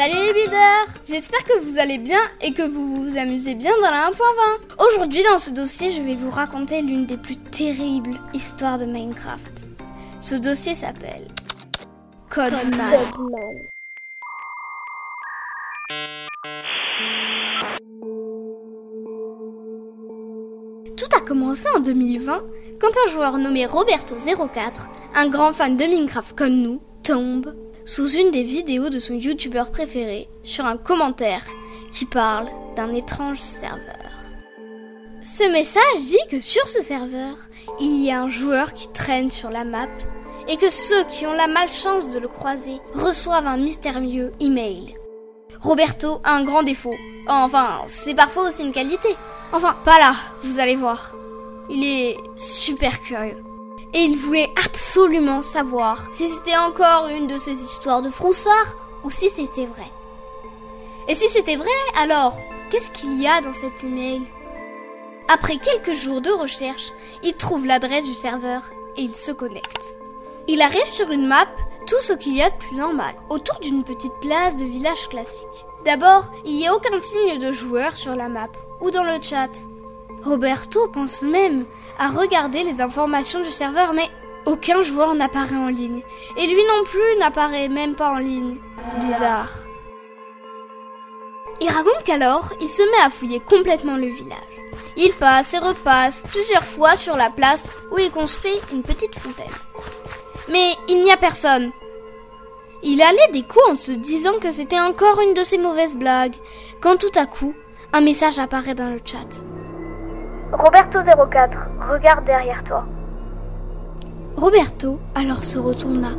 Salut les builders J'espère que vous allez bien et que vous vous amusez bien dans la 1.20. Aujourd'hui dans ce dossier, je vais vous raconter l'une des plus terribles histoires de Minecraft. Ce dossier s'appelle Codeman. Tout a commencé en 2020 quand un joueur nommé Roberto04, un grand fan de Minecraft comme nous, tombe sous une des vidéos de son youtubeur préféré sur un commentaire qui parle d'un étrange serveur. Ce message dit que sur ce serveur, il y a un joueur qui traîne sur la map et que ceux qui ont la malchance de le croiser reçoivent un mystérieux email. Roberto a un grand défaut. Enfin, c'est parfois aussi une qualité. Enfin, pas là, vous allez voir. Il est super curieux et il voulait absolument savoir si c'était encore une de ces histoires de froussard ou si c'était vrai. Et si c'était vrai, alors, qu'est-ce qu'il y a dans cet email? Après quelques jours de recherche, il trouve l'adresse du serveur et il se connecte. Il arrive sur une map, tout ce qu'il y a de plus normal, autour d'une petite place de village classique. D'abord, il n'y a aucun signe de joueur sur la map ou dans le chat. Roberto pense même à regarder les informations du serveur, mais aucun joueur n'apparaît en ligne. Et lui non plus n'apparaît même pas en ligne. Bizarre. Il raconte qu'alors, il se met à fouiller complètement le village. Il passe et repasse plusieurs fois sur la place où il construit une petite fontaine. Mais il n'y a personne. Il allait des coups en se disant que c'était encore une de ses mauvaises blagues, quand tout à coup, un message apparaît dans le chat. Roberto04, regarde derrière toi. Roberto alors se retourna,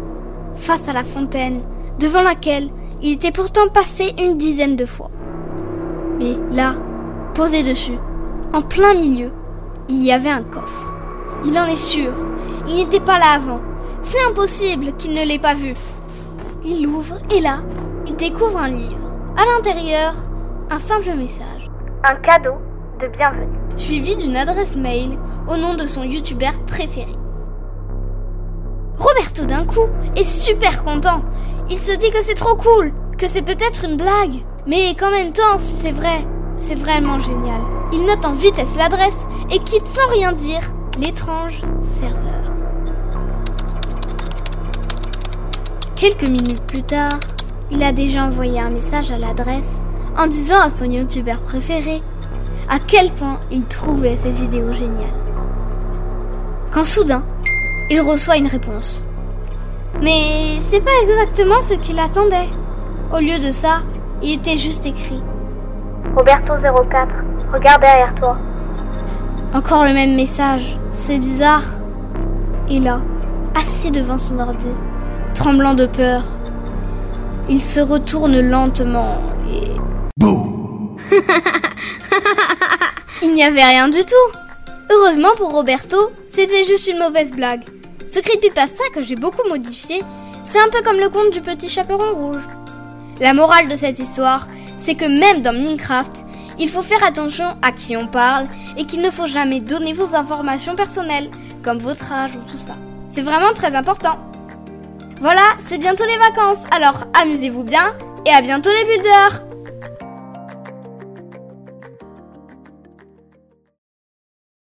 face à la fontaine, devant laquelle il était pourtant passé une dizaine de fois. Mais là, posé dessus, en plein milieu, il y avait un coffre. Il en est sûr, il n'était pas là avant. C'est impossible qu'il ne l'ait pas vu. Il l'ouvre et là, il découvre un livre. À l'intérieur, un simple message. Un cadeau bienvenue. Suivi d'une adresse mail au nom de son youtubeur préféré. Roberto d'un coup est super content. Il se dit que c'est trop cool, que c'est peut-être une blague. Mais qu'en même temps, si c'est vrai, c'est vraiment génial. Il note en vitesse l'adresse et quitte sans rien dire l'étrange serveur. Quelques minutes plus tard, il a déjà envoyé un message à l'adresse en disant à son youtubeur préféré à quel point il trouvait ces vidéos géniales. Quand soudain, il reçoit une réponse. Mais c'est pas exactement ce qu'il attendait. Au lieu de ça, il était juste écrit. Roberto04, regarde derrière toi. Encore le même message, c'est bizarre. Et là, assis devant son ordi, tremblant de peur, il se retourne lentement et... Bouh Il n'y avait rien du tout. Heureusement pour Roberto, c'était juste une mauvaise blague. Ce creepypasta que j'ai beaucoup modifié, c'est un peu comme le conte du petit chaperon rouge. La morale de cette histoire, c'est que même dans Minecraft, il faut faire attention à qui on parle et qu'il ne faut jamais donner vos informations personnelles, comme votre âge ou tout ça. C'est vraiment très important. Voilà, c'est bientôt les vacances, alors amusez-vous bien et à bientôt les builders